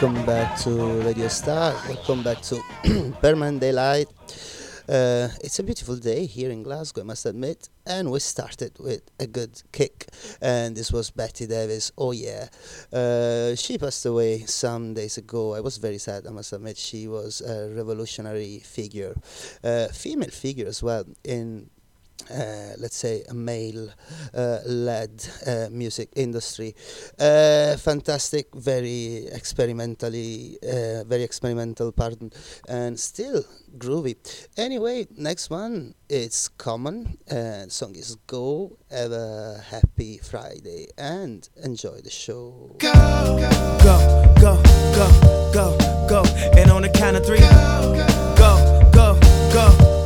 Welcome back to Radio Star. Welcome back to Permanent Daylight. Uh, it's a beautiful day here in Glasgow, I must admit, and we started with a good kick. And this was Betty Davis. Oh yeah, uh, she passed away some days ago. I was very sad. I must admit, she was a revolutionary figure, uh, female figure as well in uh, let's say a male uh, led uh, music industry. Uh, fantastic very experimentally uh, very experimental pardon and still groovy. Anyway next one it's common and song is go have a happy friday and enjoy the show. Go, go, go, go, go, go. And on the count of three, go, go, go, go,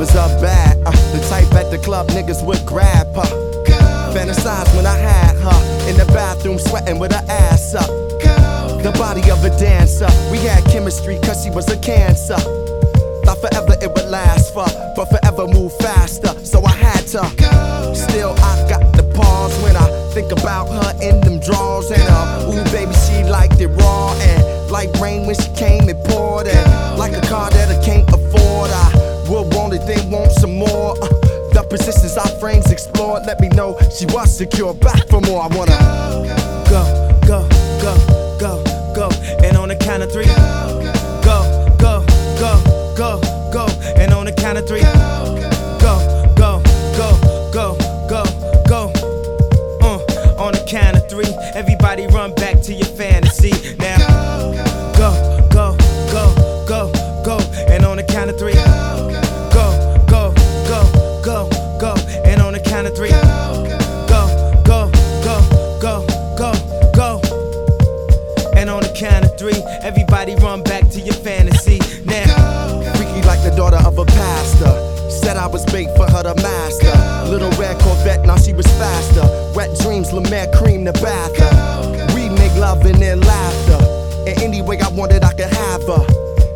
was up bad, uh, the type at the club niggas would grab her. Fantasize when I had her in the bathroom sweating with her ass up. The body of a dancer, we had chemistry cause she was a cancer. Thought forever it would last for, but forever move faster, so I had to. Still, I got the pause when I think about her in them drawers. And uh, ooh, baby, she liked it raw and like rain when she came and poured. And like a car that I can't positions our frames explored let me know she was secure. Back for more, I wanna go, go, go, go, go. And on the count of three, go, go, go, go, go. And on the count of three, go, go, go, go, go, go. Uh, on the count of three, everybody run back to your Bait for her to master. Little red Corvette, now she was faster. Wet dreams, Lemaire cream the bath. We make love and then laughter. And any way I wanted, I could have her.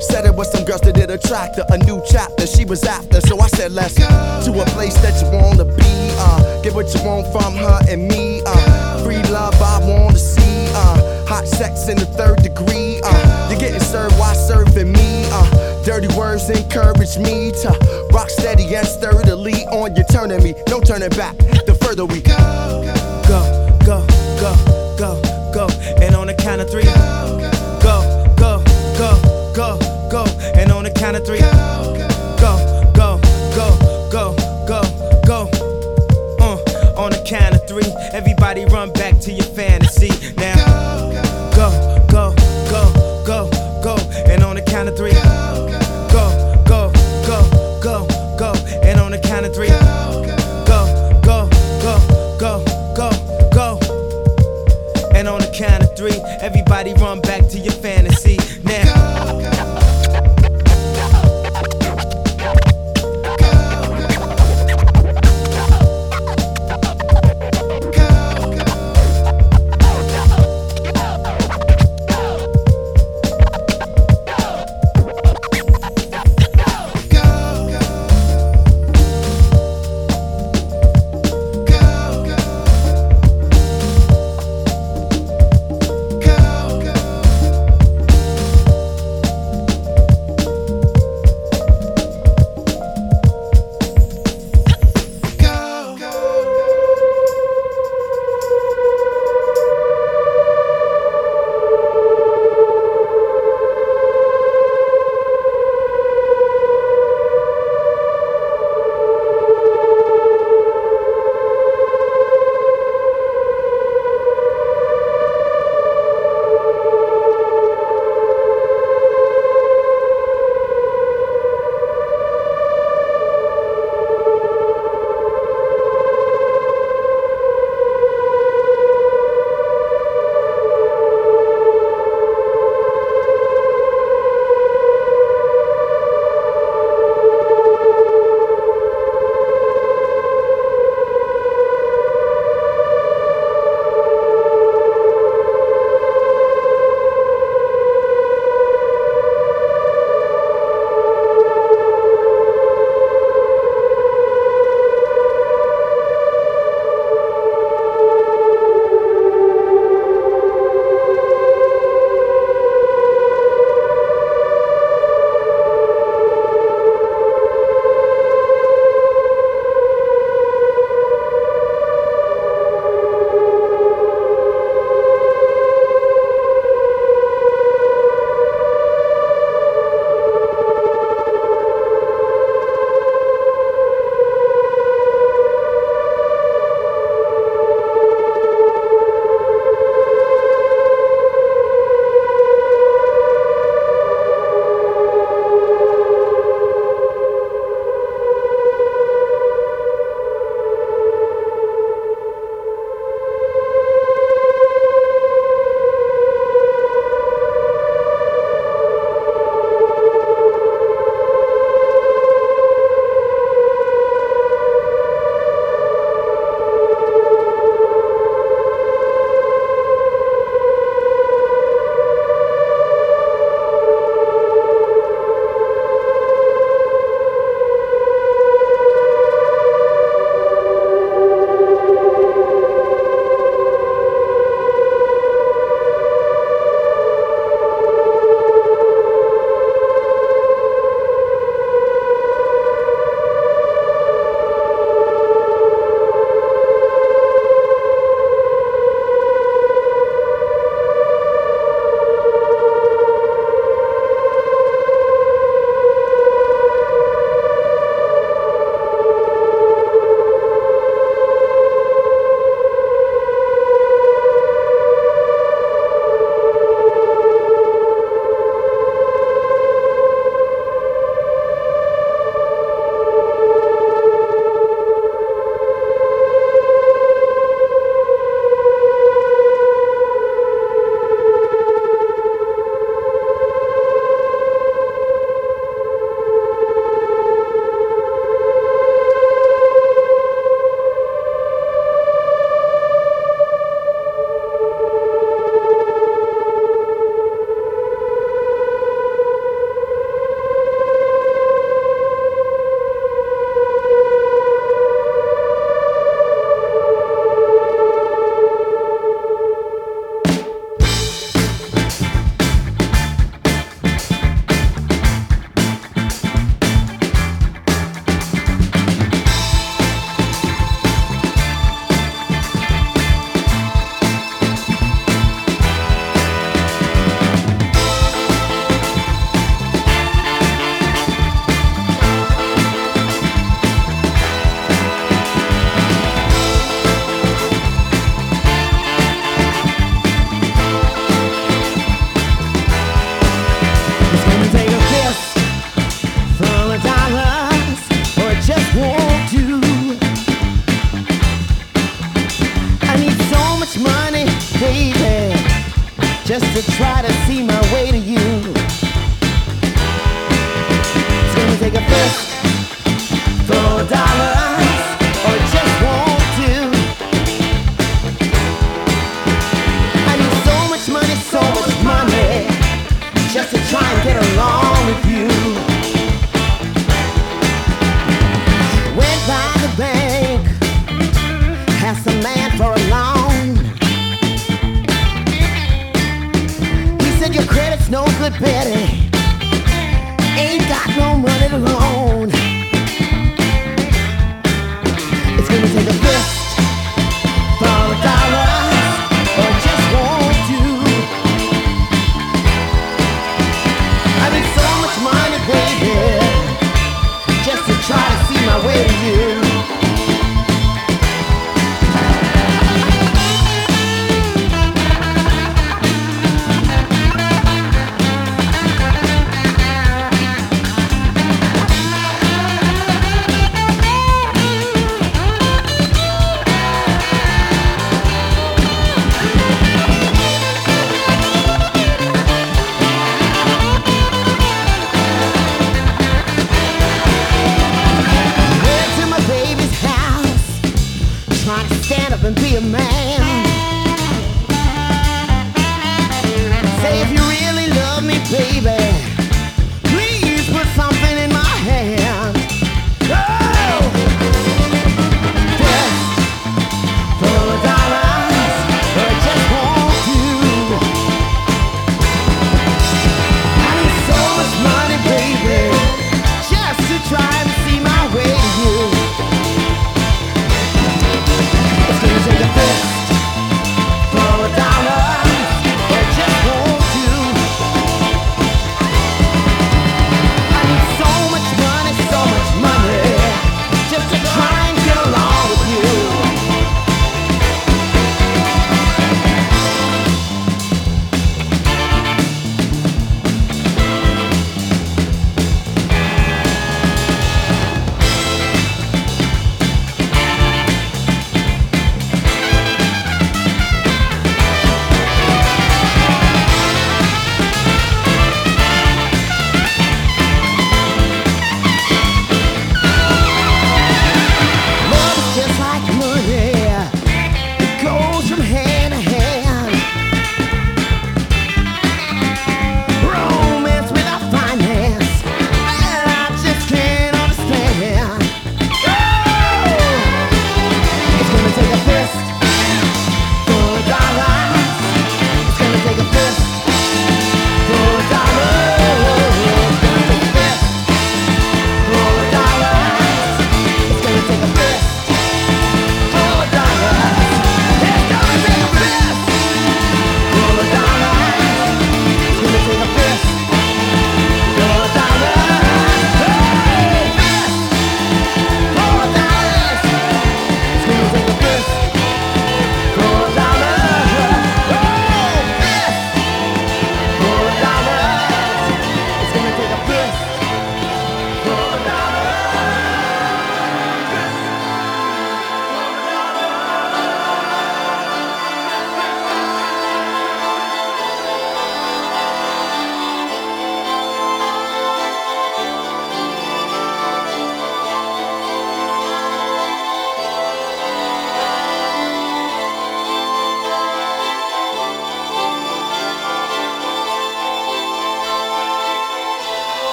Said it was some girls that did attract her. A new chapter she was after. So I said, let's go to a place that you wanna be. Uh, get what you want from her and me. Uh, free love I wanna see. Uh, hot sex in the third degree. Uh, you're getting served while serving me. Uh, dirty words encourage me to rock steady and sturdily on you turning me. No turning back. The further we go. Go, go, go, go, go. And on the count of three. Go, go, go, go, go. And on the count of three. Go, go, go, go, go, go. Uh, on the count of three. Everybody run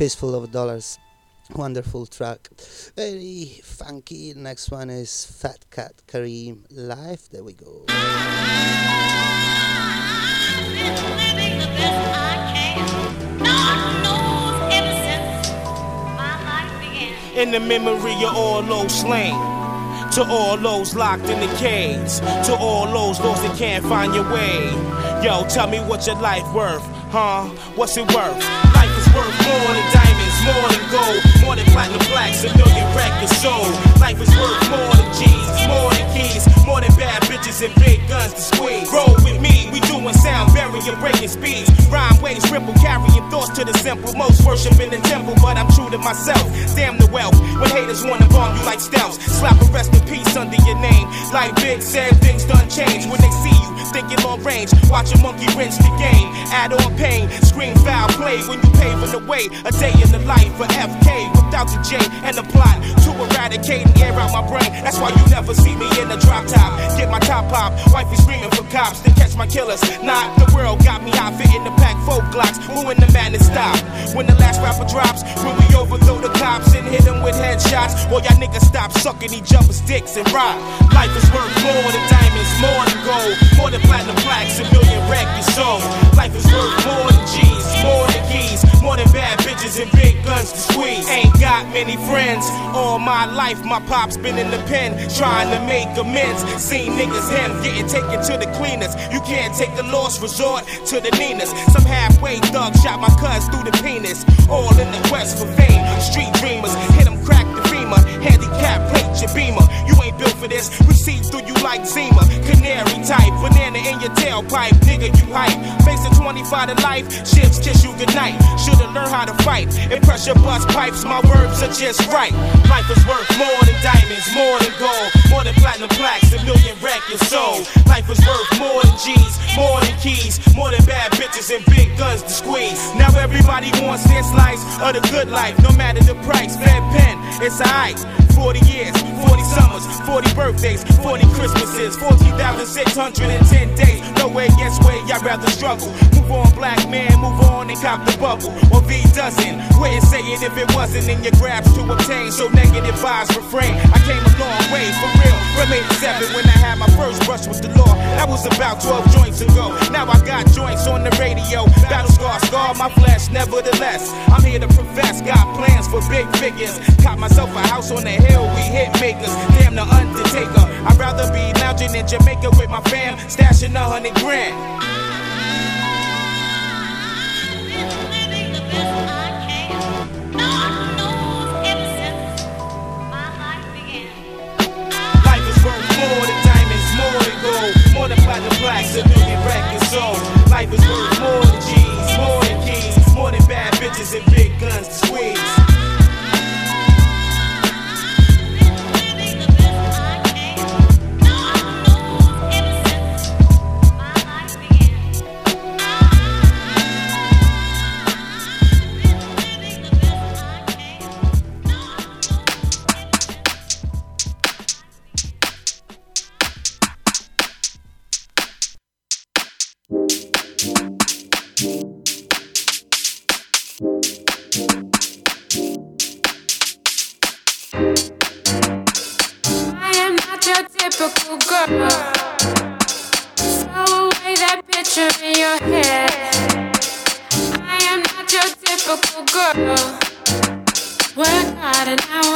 Fistful of Dollars. Wonderful track. Very funky. Next one is Phat Kat Kareem Live. There we go. In the memory of all those slain. To all those locked in the caves, to all those lost that can't find your way. Yo, tell me what your life worth, huh? What's it worth? Worth more than diamonds, more than gold, more than platinum plaques, a million records sold. Life is worth more than G's, more than keys, more than bad bitches and big guns to squeeze. Roll with me, we doing sound, barrier breaking speeds. Rhyme waves, ripple, carrying thoughts to the simple. Most worship in the temple, but I'm true to myself. Damn the wealth, when haters wanna bomb you like stealths. Slap a rest in peace under your name. Like Big said, things done change when they see thinking long range. Watch a monkey rinse the game. Add on pain, scream foul play when you paving the way. A day in the life for FK without the J and the plot to eradicate and air out my brain. That's why you never see me in a drop top. Get my top pop, wifey screaming for cops to catch my killers. Not the world got me out fitting the pack folk glocks. Who in the madness stop? When the last rapper drops, when we overthrow the cops and hit them with headshots. Boy, y'all niggas stop sucking each other's dicks and rock. Life is worth more than diamonds, more than gold, more than platinum plaques, a million records sold. Life is worth more than G's, more than keys, more than bad bitches and big guns to squeeze. Ain't got many friends. All my life, my pop's been in the pen trying to make amends. Seen niggas him getting taken to the cleaners. You can't take the loss, resort to the Ninas. Some halfway thug shot my cuz through the penis. All in the quest for fame. Street dreamers hit him crack the Handicap plate your beamer. You ain't built for this. We see through you like Zima. Canary type, banana in your tailpipe. Nigga, you hype. Facing 25 to life. Ships kiss you goodnight. Should've learned how to fight. And pressure bust pipes. My verbs are just right. Life is worth more than diamonds, more than gold, more than platinum plaques, a million records sold. Life is worth more than G's, more than keys, more than bad bitches and big guns to squeeze. Now everybody wants this life of the good life, no matter the price. Fed pen, it's alright. 40 years, 40 summers, 40 birthdays, 40 Christmases, 14,610 days. No way, yes way, I'd rather struggle. Move on, black man, move on and cop the bubble. Or V doesn't. And say it if it wasn't in your grasp to obtain. So negative vibes refrain. I came a long way, for real. From 87 when I had my first brush with the law. I was about 12 joints ago. Now I got joints on the radio. Battle scar, scar my flesh, nevertheless. I'm here to profess, got plans for big figures. Caught myself a house on the hill, we hit makers. Damn the undertaker. I'd rather be lounging in Jamaica with my fam, stashing a hundred grand. Plaques, a million records sold. Life is worth more than G's, more than keys, more than bad bitches and big guns to squeeze. Work hard and I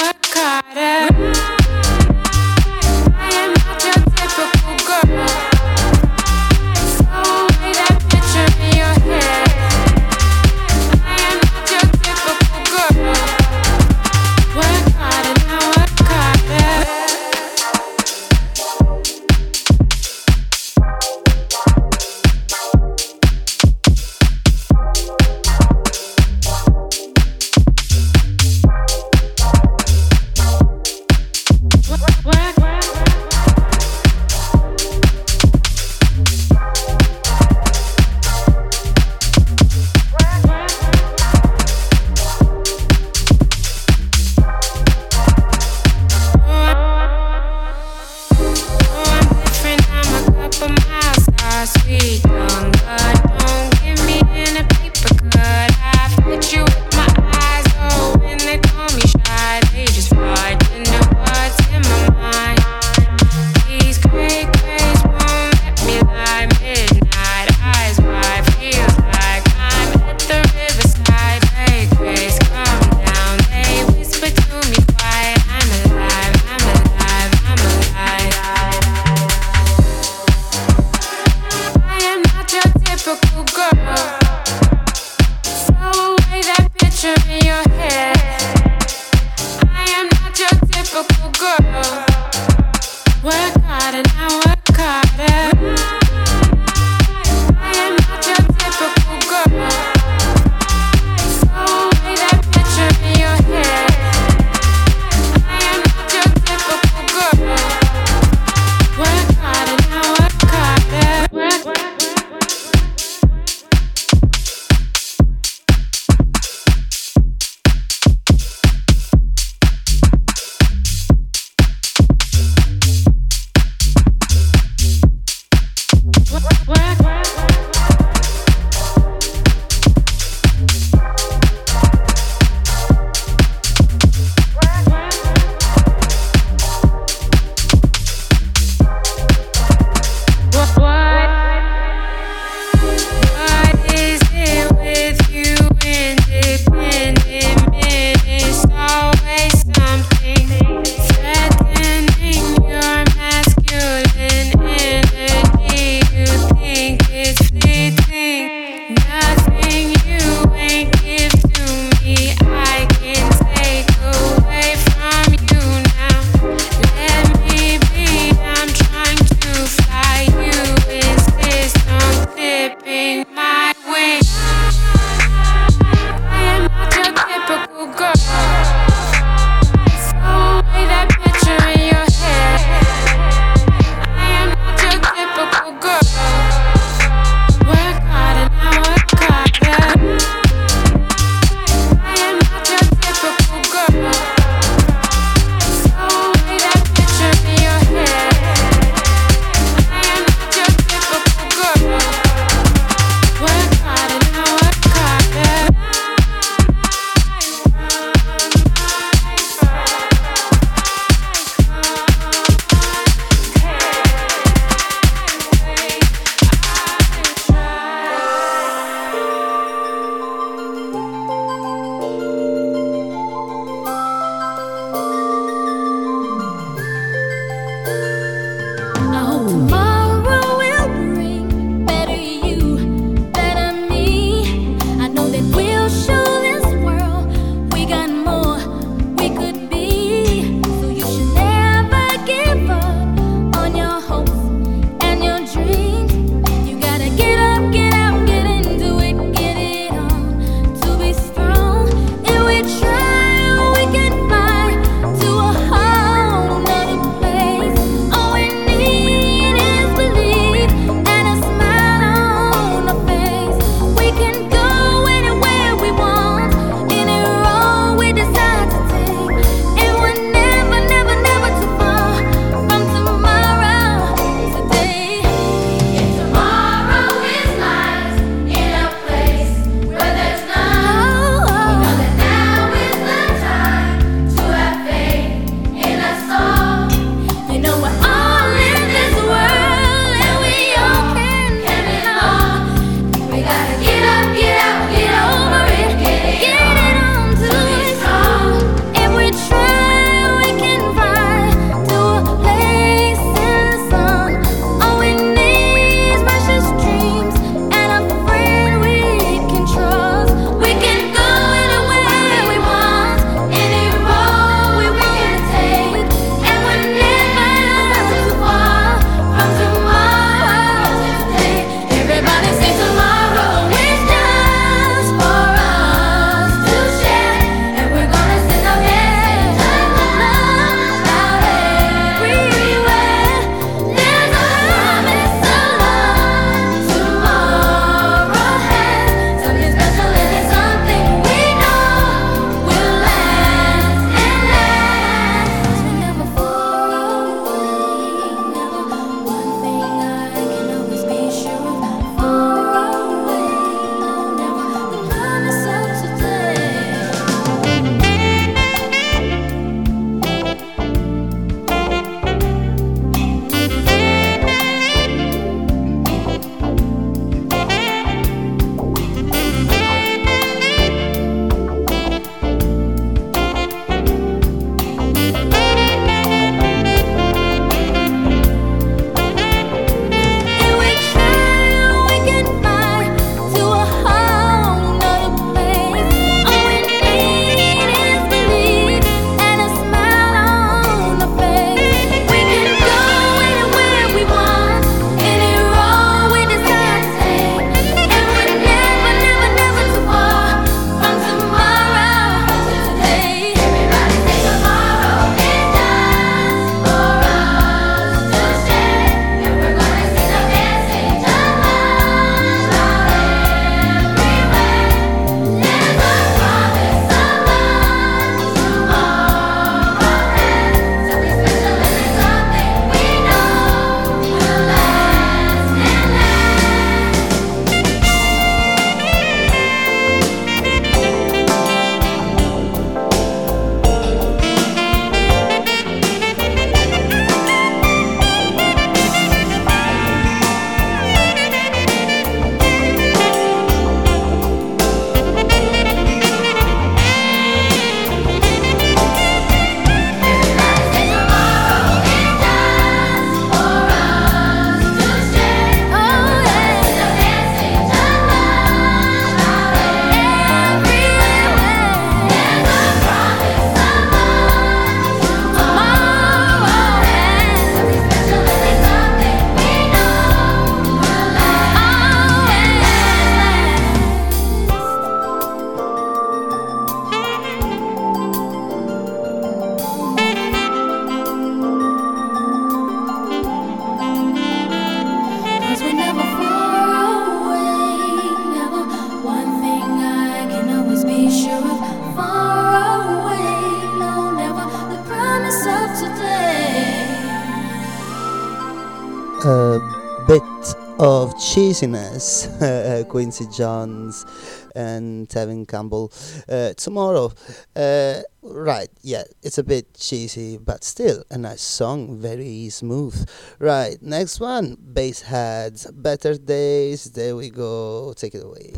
cheesiness, uh, Quincy Jones and Tevin Campbell uh, tomorrow. Uh, right, yeah, it's a bit cheesy, but still a nice song, very smooth. Right, next one, Bassheads, Better Days. There we go. Take it away.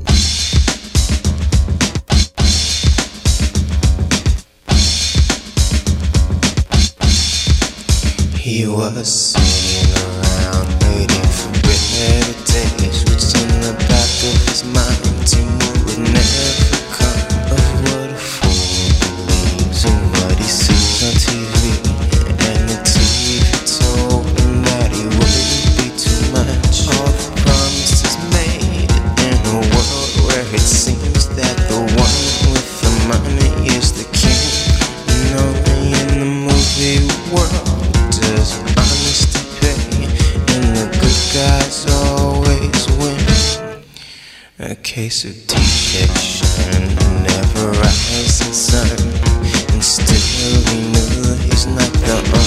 He was singing around waiting for inheritance, what's in the back of his mind, Timur would never come. A case of detection never rises sun, and still we knew he's not the only.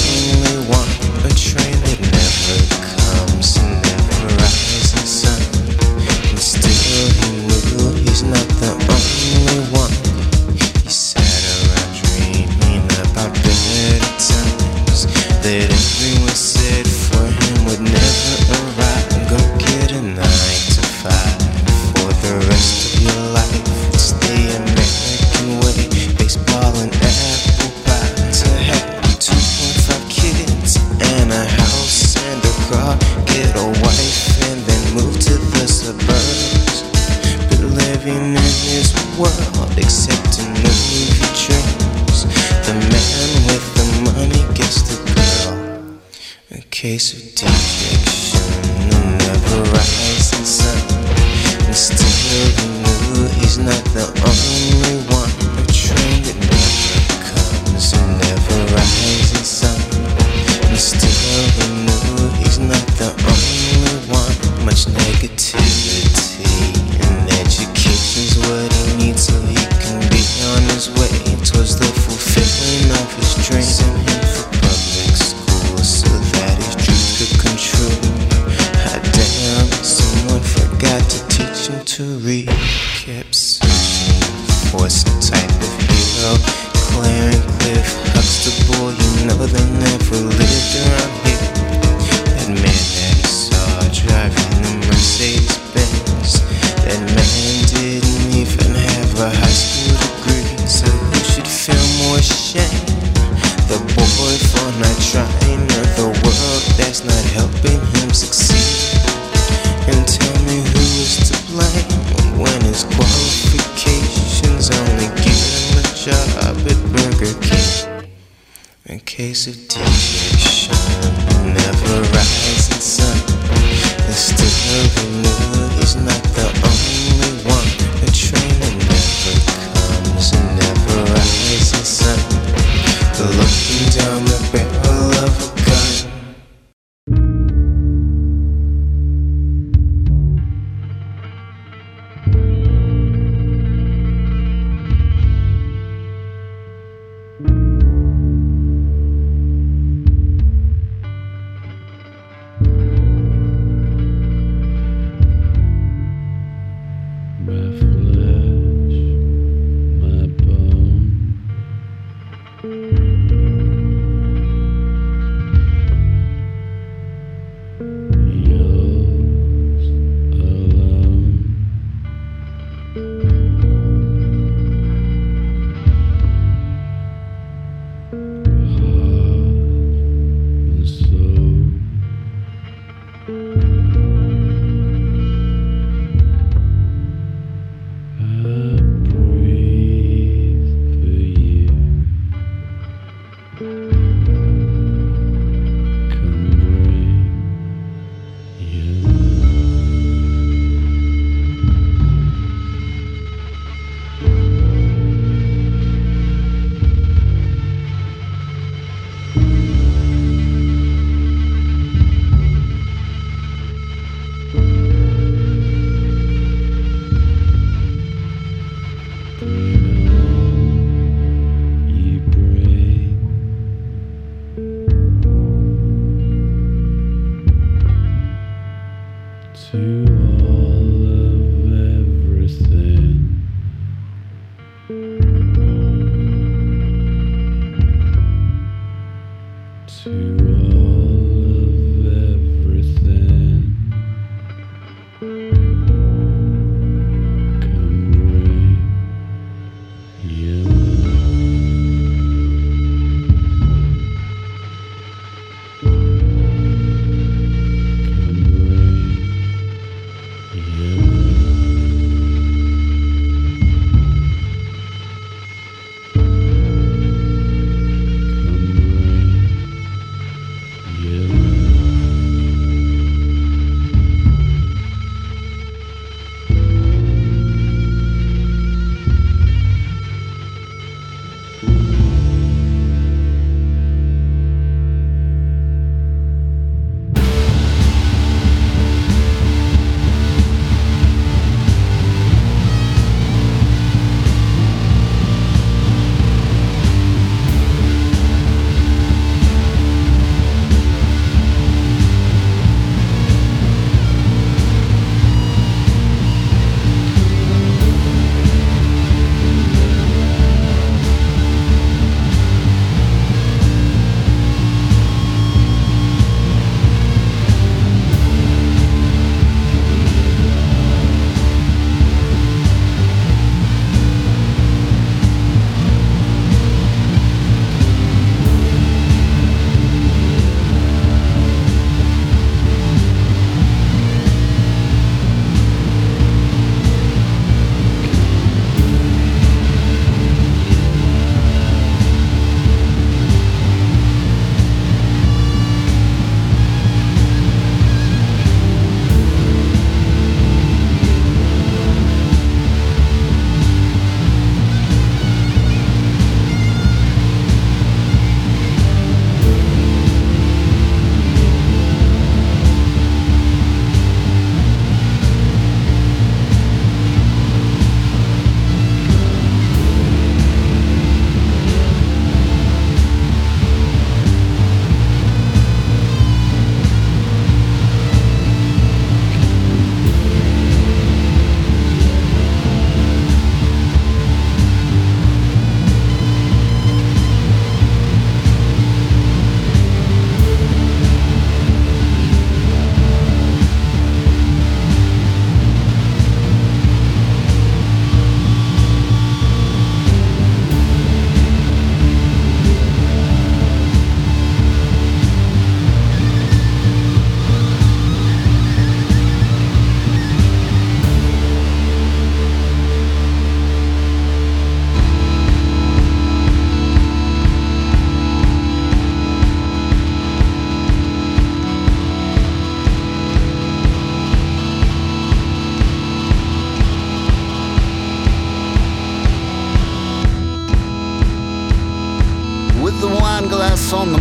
got to teach him to read.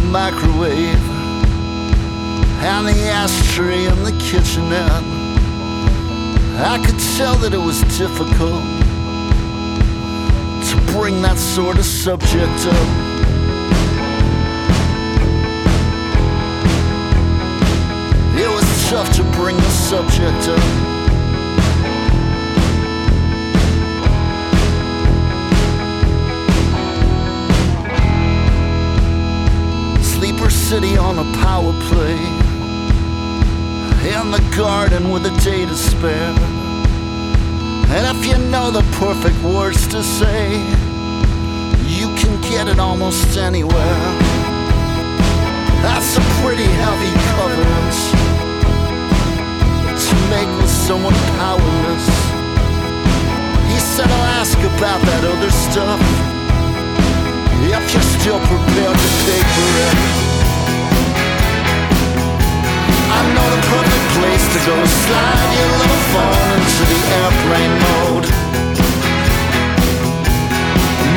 Microwave and the ashtray in the kitchenette, I could tell that it was difficult to bring that sort of subject up. It was tough to bring the subject up. City on a power play. In the garden with a day to spare. And if you know the perfect words to say, you can get it almost anywhere. That's a pretty heavy covenant to make with someone powerless. He said, I'll ask about that other stuff if you're still prepared to pay for it. I know the perfect place to go slide your little phone into the airplane mode.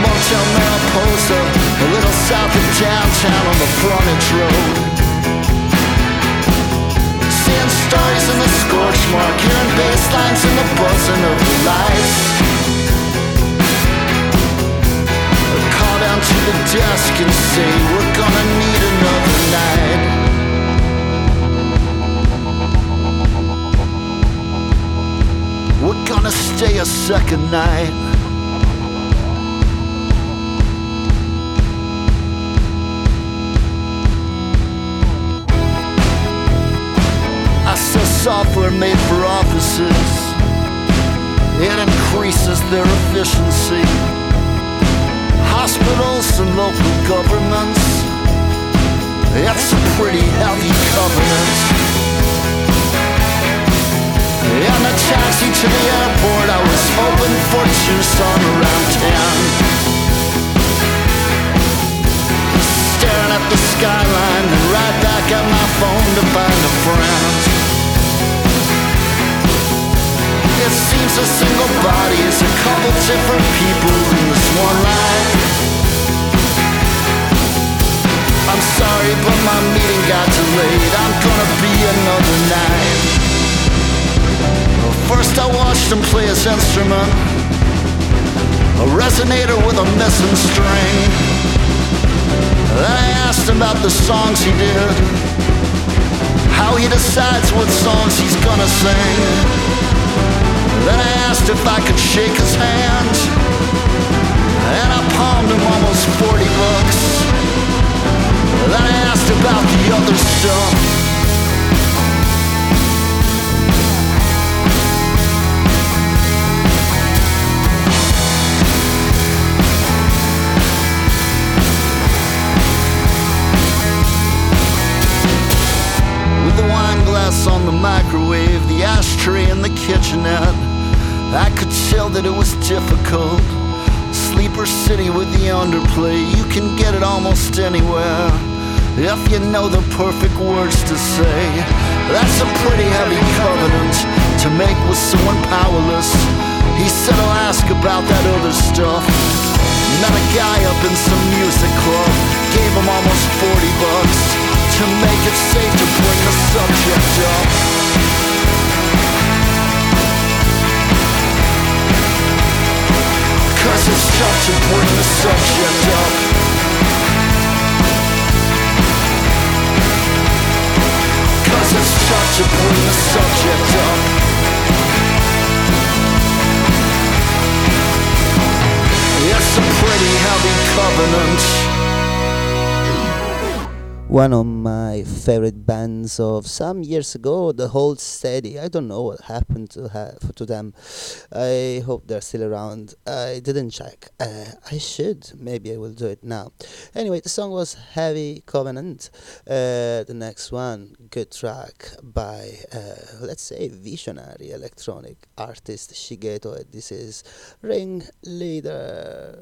Motel Mariposa, a little south of downtown on the frontage road. Seeing stories in the scorch mark, hearing bass lines and the buzzing of the lights. Call down to the desk and say we're gonna need another night. We're gonna stay a second night. I sell software made for offices. It increases their efficiency. Hospitals and local governments. It's a pretty heavy covenant. In the taxi to the airport, I was hoping for Tucson around 10. Staring at the skyline and right back at my phone to find a friend. It seems a single body is a couple different people in this one life. I'm sorry, but my A resonator with a missing string Then I asked him about the songs he did. How he decides what songs he's gonna sing. Then I asked if I could shake his hand. And I palmed him almost 40 bucks. Then I asked about the other stuff the microwave, the ashtray in the kitchenette, I could tell that it was difficult. Sleeper City with the underplay, you can get it almost anywhere. If you know the perfect words to say, that's a pretty heavy covenant to make with someone powerless. He said, I'll ask about that other stuff. Met a guy up in some music club, gave him almost 40 bucks to make it safe to bring the subject up. Cause it's tough to bring the subject up. Cause it's tough to bring the subject up. It's a pretty heavy covenant. One of my favorite bands of some years ago, the Hold Steady. I don't know what happened to to them. I hope they're still around. I didn't check. Uh, I should. Maybe I will do it now. Anyway, the song was Heavy Covenant. Uh, the next one, good track by, uh, let's say, visionary electronic artist Shigeto. This is Ring Leader.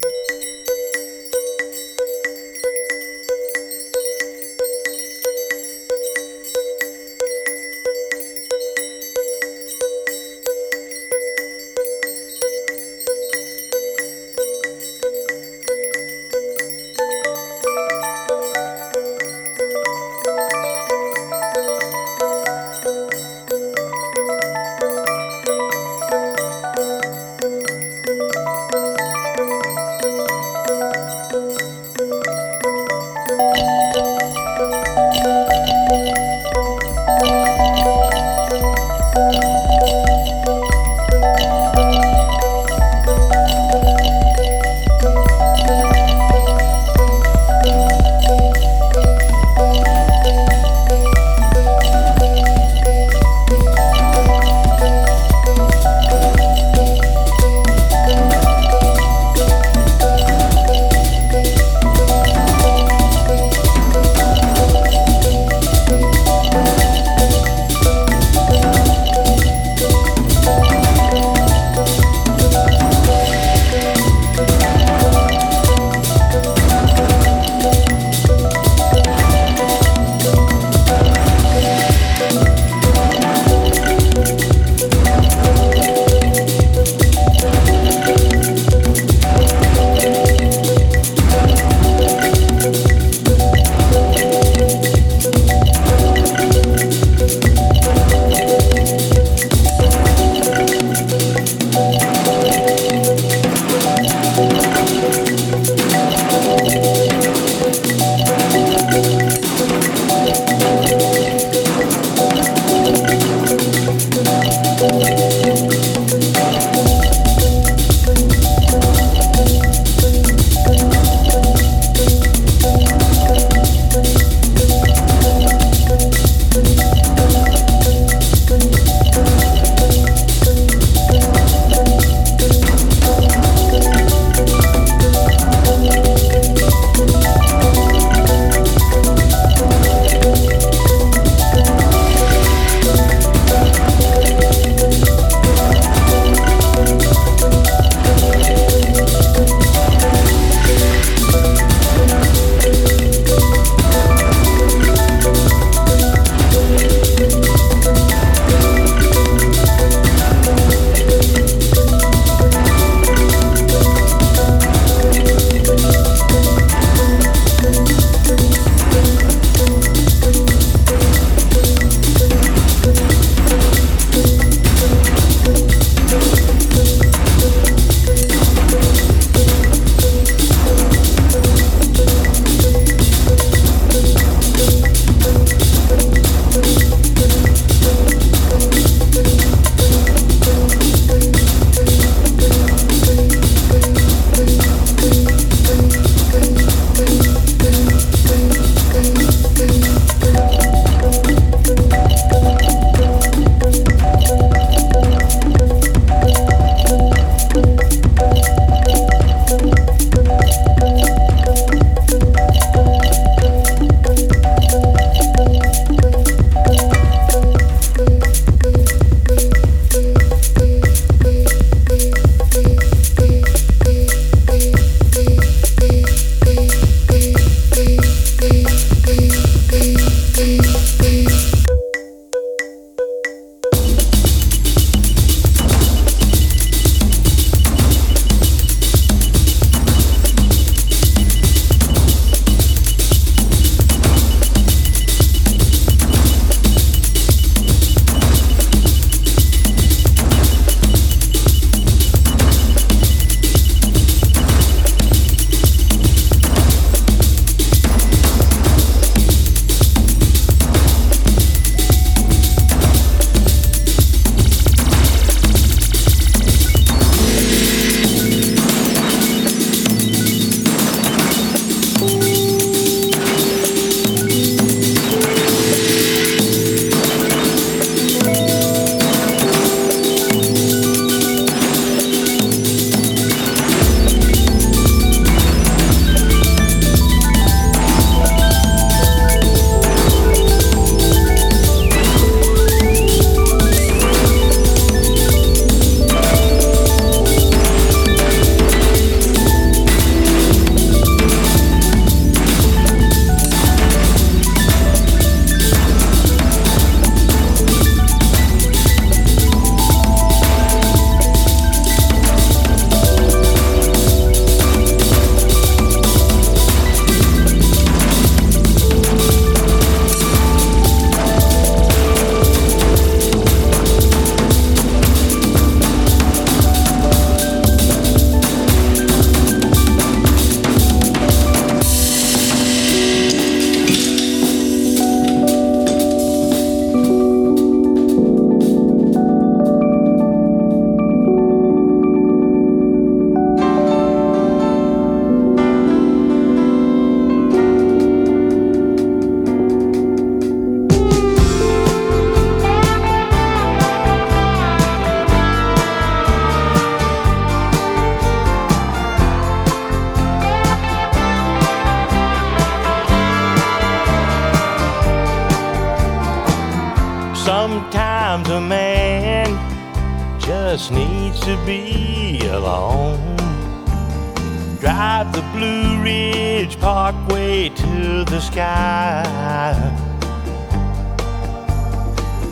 Parkway to the sky.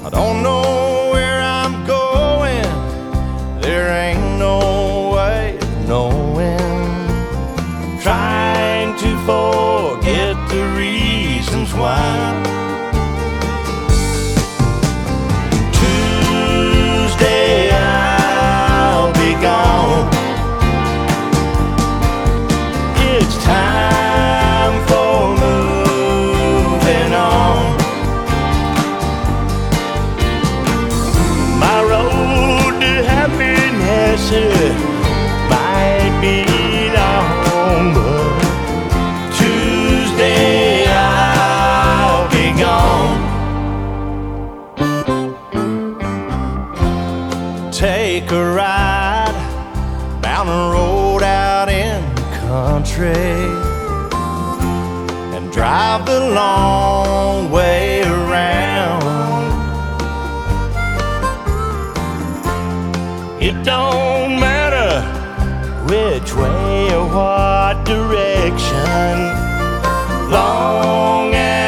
I don't know the long way around. It don't matter which way or what direction, long as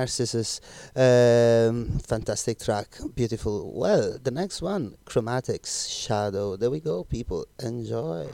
Narcissus, um, fantastic track, beautiful. Well, the next one, Chromatics, Shadow. There we go, people. Enjoy.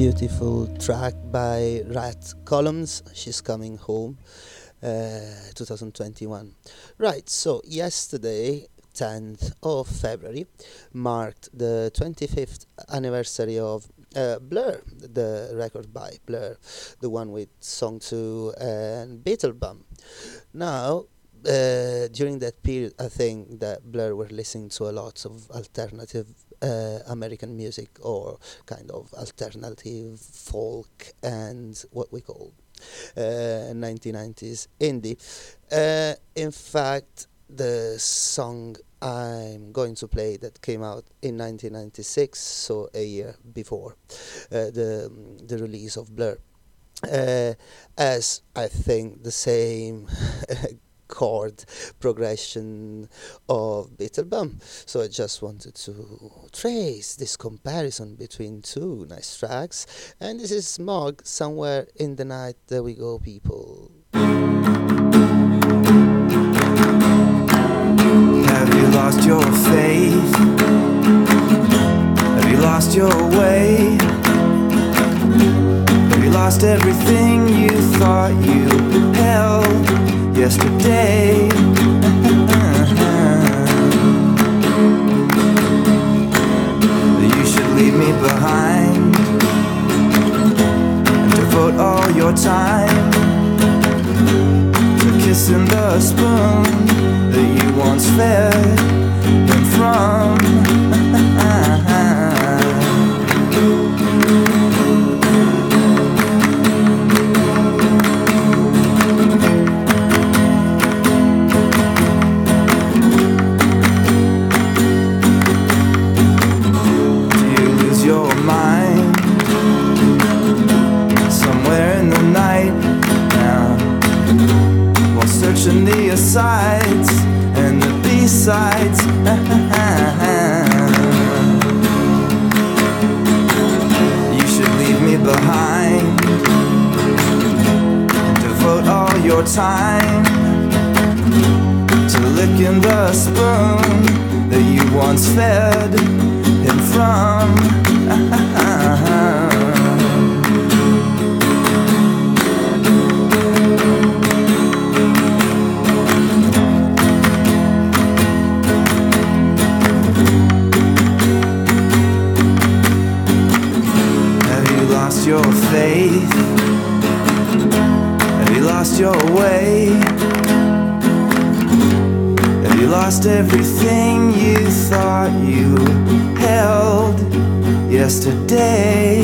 Beautiful track by Rat Columns. She's coming home. Uh, 2021. Right, so yesterday, 10th of February, marked the 25th anniversary of uh, Blur, the record by Blur, the one with Song 2 and Beetlebum. Now, uh, during that period, I think that Blur were listening to a lot of alternative American music or kind of alternative folk and what we call uh, 1990s indie. Uh, in fact, the song I'm going to play that came out in 1996, so a year before uh, the the release of Blur, uh, as I think the same chord progression of Beetlebum. So I just wanted to trace this comparison between two nice tracks, and this is Smog, Somewhere in the Night. There we go, people. Have you lost lost your faith? Have you lost your way? Have you lost everything you thought you held yesterday? Uh-huh. You should leave me behind and devote all your time to kissing the spoon that you once fed him from. Searching the asides and the B-sides. you should leave me behind devote all your time to licking the spoon that you once fed him from. your faith? Have you lost your way? Have you lost everything you thought you held yesterday?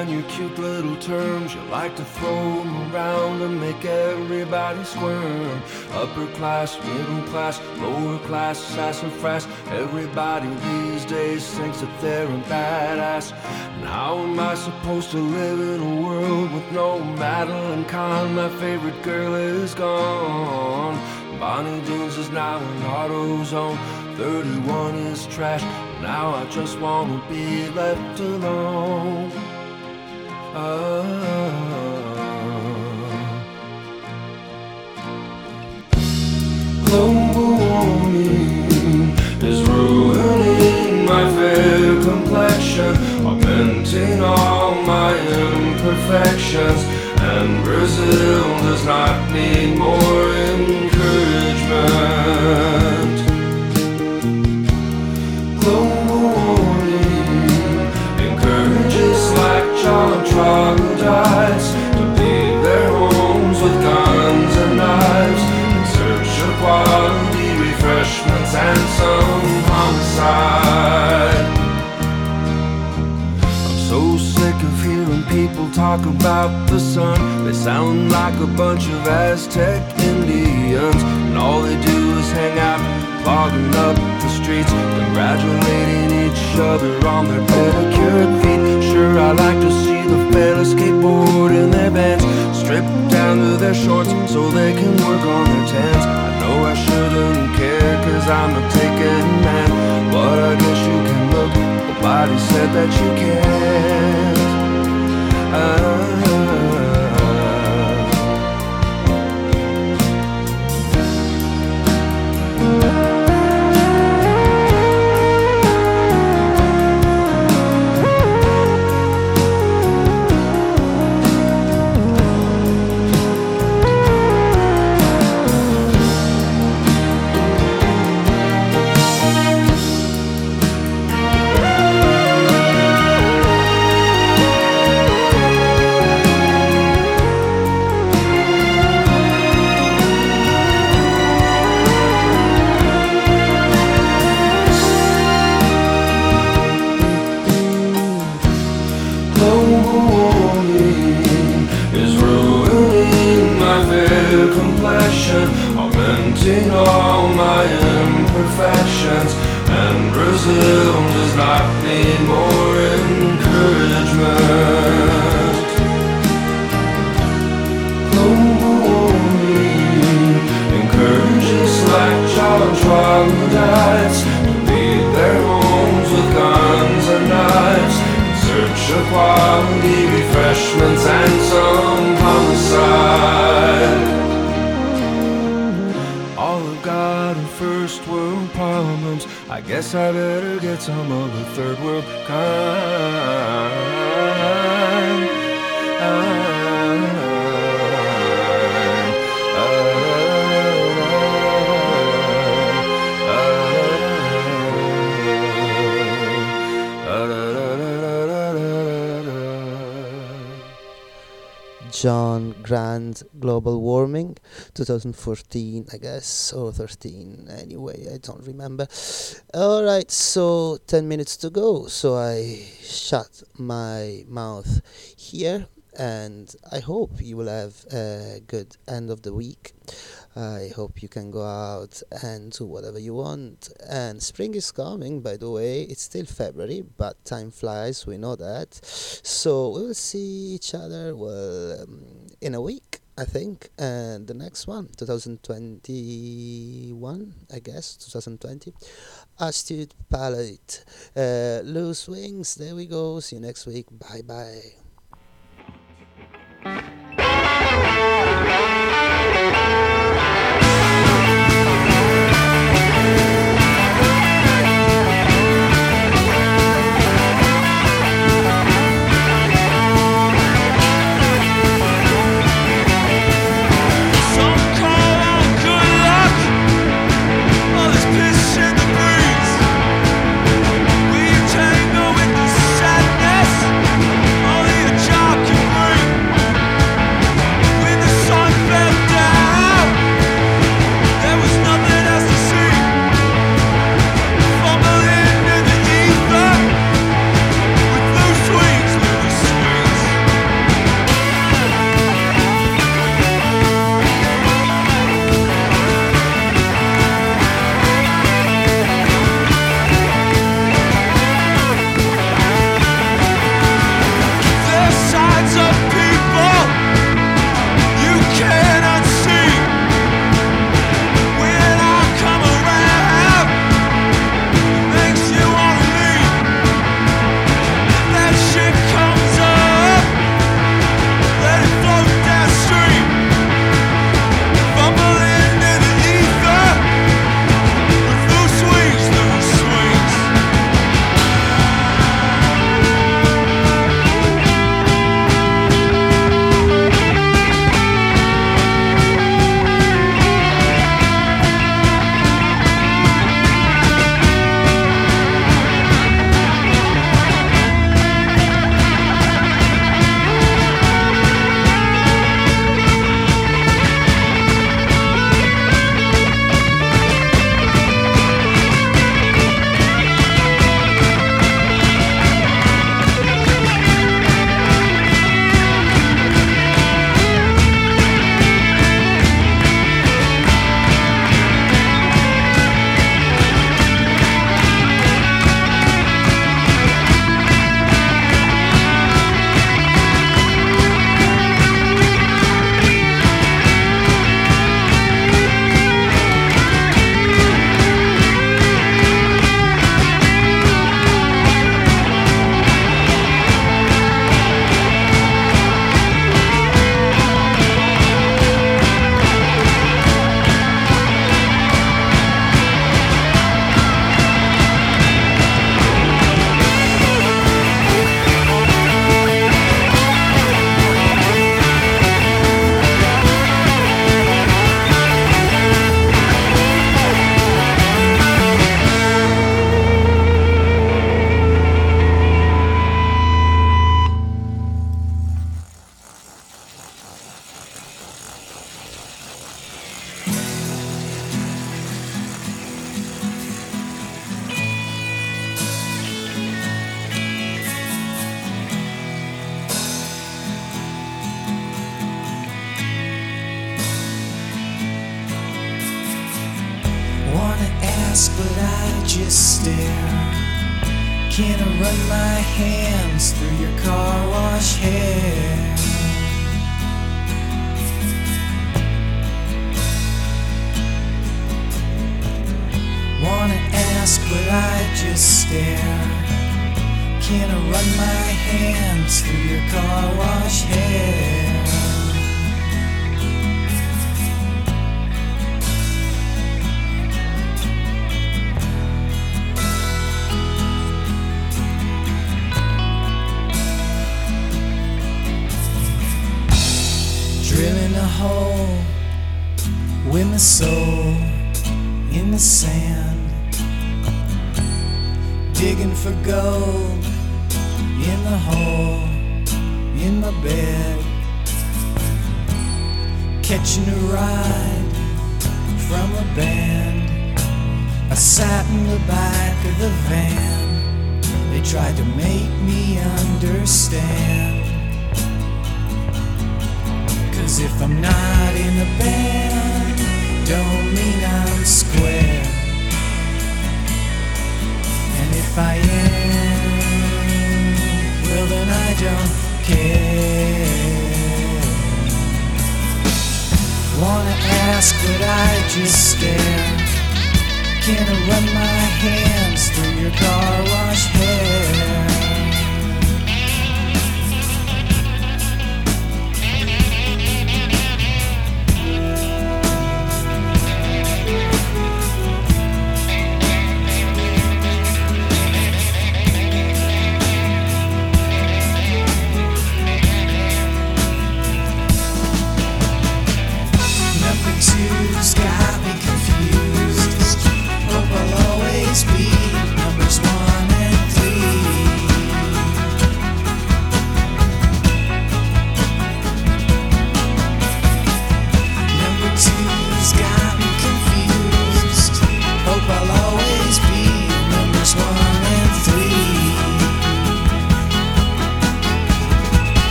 And your cute little terms, you like to throw them around and make everybody squirm. Upper class, middle class, lower class, sassafras. Everybody these days thinks that they're a badass. And how am I supposed to live in a world with no Madeline Kahn? My favorite girl is gone. Bonnie Jeans is now in AutoZone. 31 is trash. Now I just wanna be left alone. Ah. Global warming is ruining my fair complexion, augmenting all my imperfections. And Brazil does not need more encouragement. To their homes with guns and knives in search of quality refreshments and some homicide. I'm so sick of hearing people talk about the sun. They sound like a bunch of Aztec Indians, and all they do is hang out, clogging up streets, congratulating each other on their pedicured feet. Sure, I like to see the fellas skateboard in their bands, stripped down to their shorts so they can work on their tans. I know I shouldn't care, cause I'm a taken man, but I guess you can look. Nobody said that you can't. Ah. Fair complexion, augmenting all my imperfections. And Brazil does not need more some of the third world kind. John Grant Global Warming 2014 I guess or 13 anyway I don't remember alright so 10 minutes to go so I shut my mouth here and I hope you will have a good end of the week I hope you can go out and do whatever you want. And spring is coming, by the way. It's still February, but time flies, we know that. So we will see each other, well, um, in a week, I think. And the next one, 2021, I guess, 2020. Astute Palette. Uh, loose Wings, there we go. See you next week. Bye bye. In the sand, digging for gold in the hole in my bed, catching a ride from a band. I sat in the back of the van. They tried to make me understand. Cause if I'm not in a band, don't mean I'm square. And if I am, well then I don't care. Wanna ask, but I just stare. Can I run my hands through your car wash hair?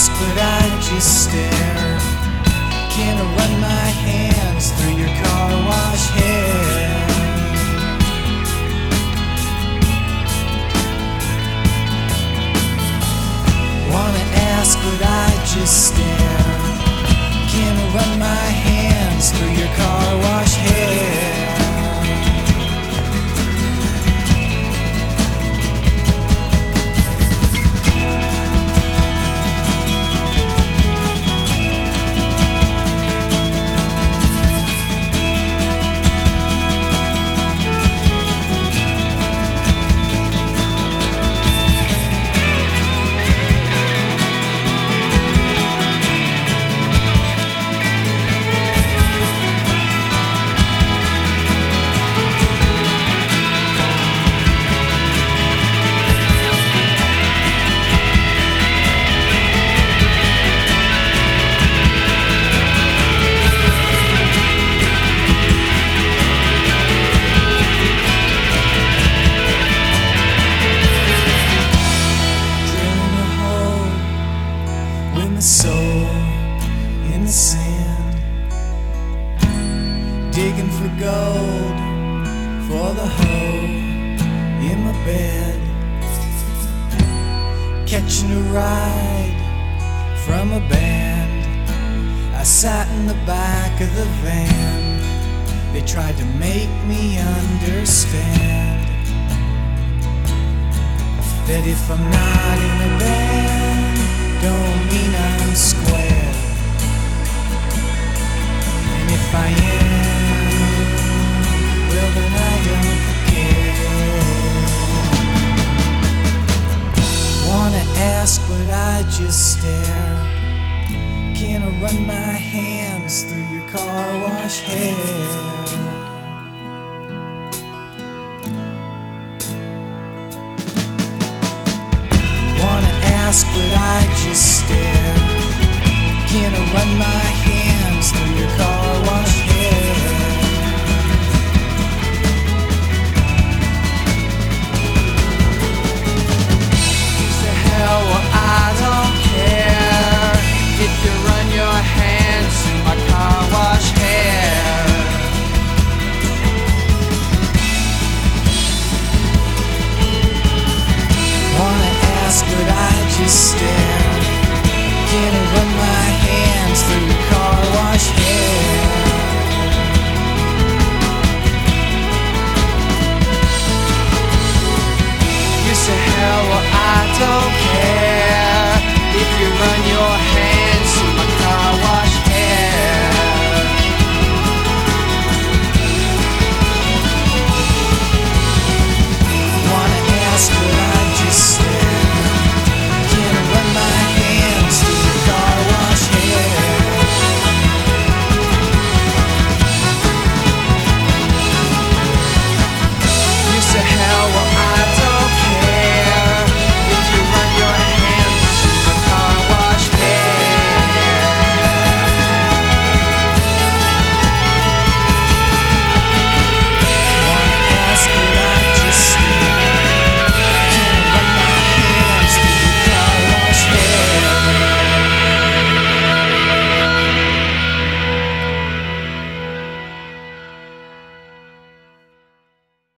Ask, but I just stare. Can I run my hands through your car wash hair? Wanna ask, but I just stare. Can I run my hands through your car wash hair?